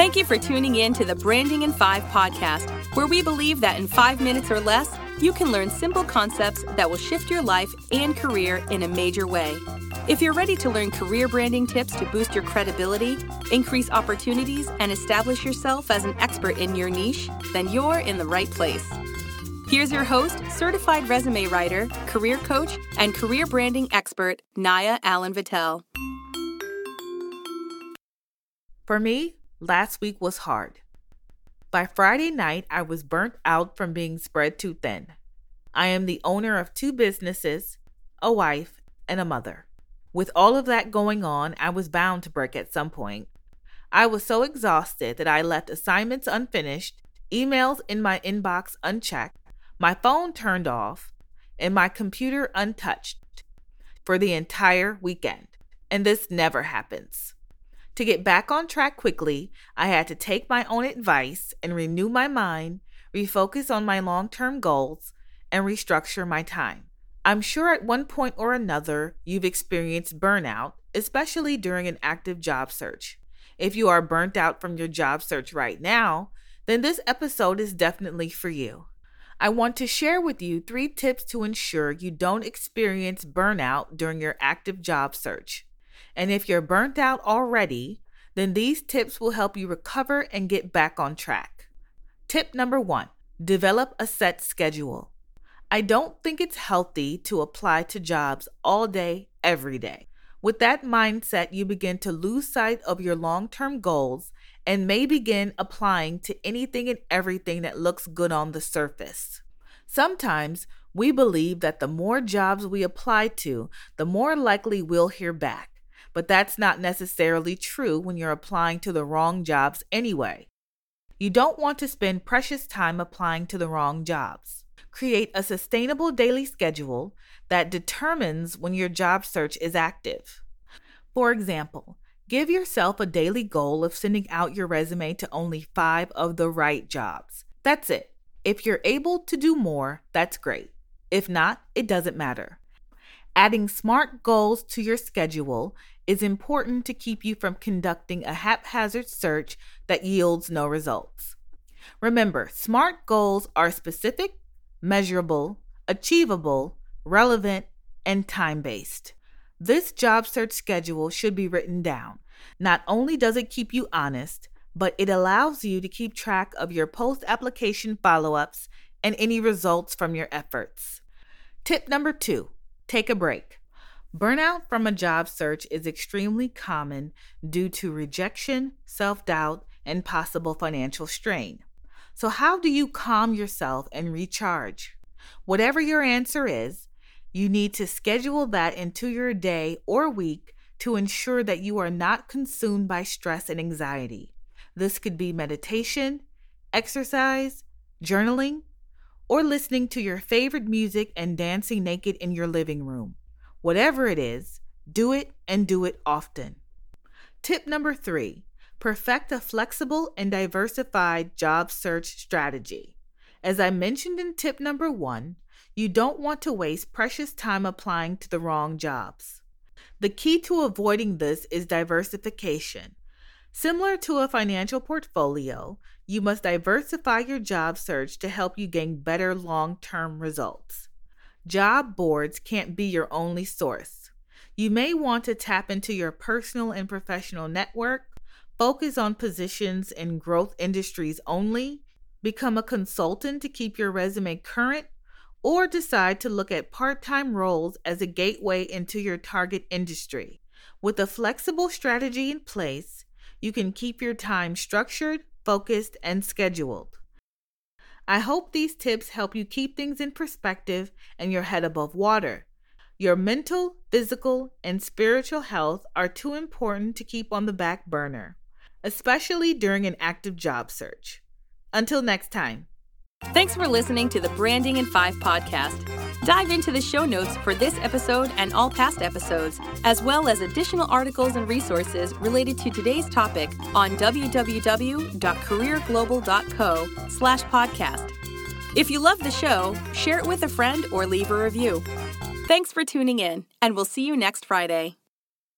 Thank you for tuning in to the Branding in Five podcast, where we believe that in five minutes or less, you can learn simple concepts that will shift your life and career in a major way. If you're ready to learn career branding tips to boost your credibility, increase opportunities, and establish yourself as an expert in your niche, then you're in the right place. Here's your host, certified resume writer, career coach, and career branding expert, Naya Allen Vittel. For me, last week was hard. By Friday night, I was burnt out from being spread too thin. I am the owner of two businesses, a wife, and a mother. With all of that going on, I was bound to break at some point. I was so exhausted that I left assignments unfinished, emails in my inbox unchecked, my phone turned off, and my computer untouched for the entire weekend. And this never happens. To get back on track quickly, I had to take my own advice and renew my mind, refocus on my long term goals, and restructure my time. I'm sure at one point or another you've experienced burnout, especially during an active job search. If you are burnt out from your job search right now, then this episode is definitely for you. I want to share with you three tips to ensure you don't experience burnout during your active job search. And if you're burnt out already, then these tips will help you recover and get back on track. Tip number one develop a set schedule. I don't think it's healthy to apply to jobs all day, every day. With that mindset, you begin to lose sight of your long term goals and may begin applying to anything and everything that looks good on the surface. Sometimes we believe that the more jobs we apply to, the more likely we'll hear back but that's not necessarily true when you're applying to the wrong jobs anyway. You don't want to spend precious time applying to the wrong jobs. Create a sustainable daily schedule that determines when your job search is active. For example, give yourself a daily goal of sending out your resume to only five of the right jobs. That's it. If you're able to do more, that's great. If not, it doesn't matter. Adding SMART goals to your schedule is important to keep you from conducting a haphazard search that yields no results. Remember, SMART goals are specific, measurable, achievable, relevant, and time based. This job search schedule should be written down. Not only does it keep you honest, but it allows you to keep track of your post application follow ups and any results from your efforts. Tip number two take a break. Burnout from a job search is extremely common due to rejection, self doubt, and possible financial strain. So, how do you calm yourself and recharge? Whatever your answer is, you need to schedule that into your day or week to ensure that you are not consumed by stress and anxiety. This could be meditation, exercise, journaling, or listening to your favorite music and dancing naked in your living room. Whatever it is, do it and do it often. Tip number three perfect a flexible and diversified job search strategy. As I mentioned in tip number one, you don't want to waste precious time applying to the wrong jobs. The key to avoiding this is diversification. Similar to a financial portfolio, you must diversify your job search to help you gain better long term results. Job boards can't be your only source. You may want to tap into your personal and professional network, focus on positions in growth industries only, become a consultant to keep your resume current, or decide to look at part time roles as a gateway into your target industry. With a flexible strategy in place, you can keep your time structured, focused, and scheduled. I hope these tips help you keep things in perspective and your head above water. Your mental, physical, and spiritual health are too important to keep on the back burner, especially during an active job search. Until next time. Thanks for listening to the Branding in Five podcast. Dive into the show notes for this episode and all past episodes, as well as additional articles and resources related to today's topic on www.careerglobal.co slash podcast. If you love the show, share it with a friend or leave a review. Thanks for tuning in, and we'll see you next Friday.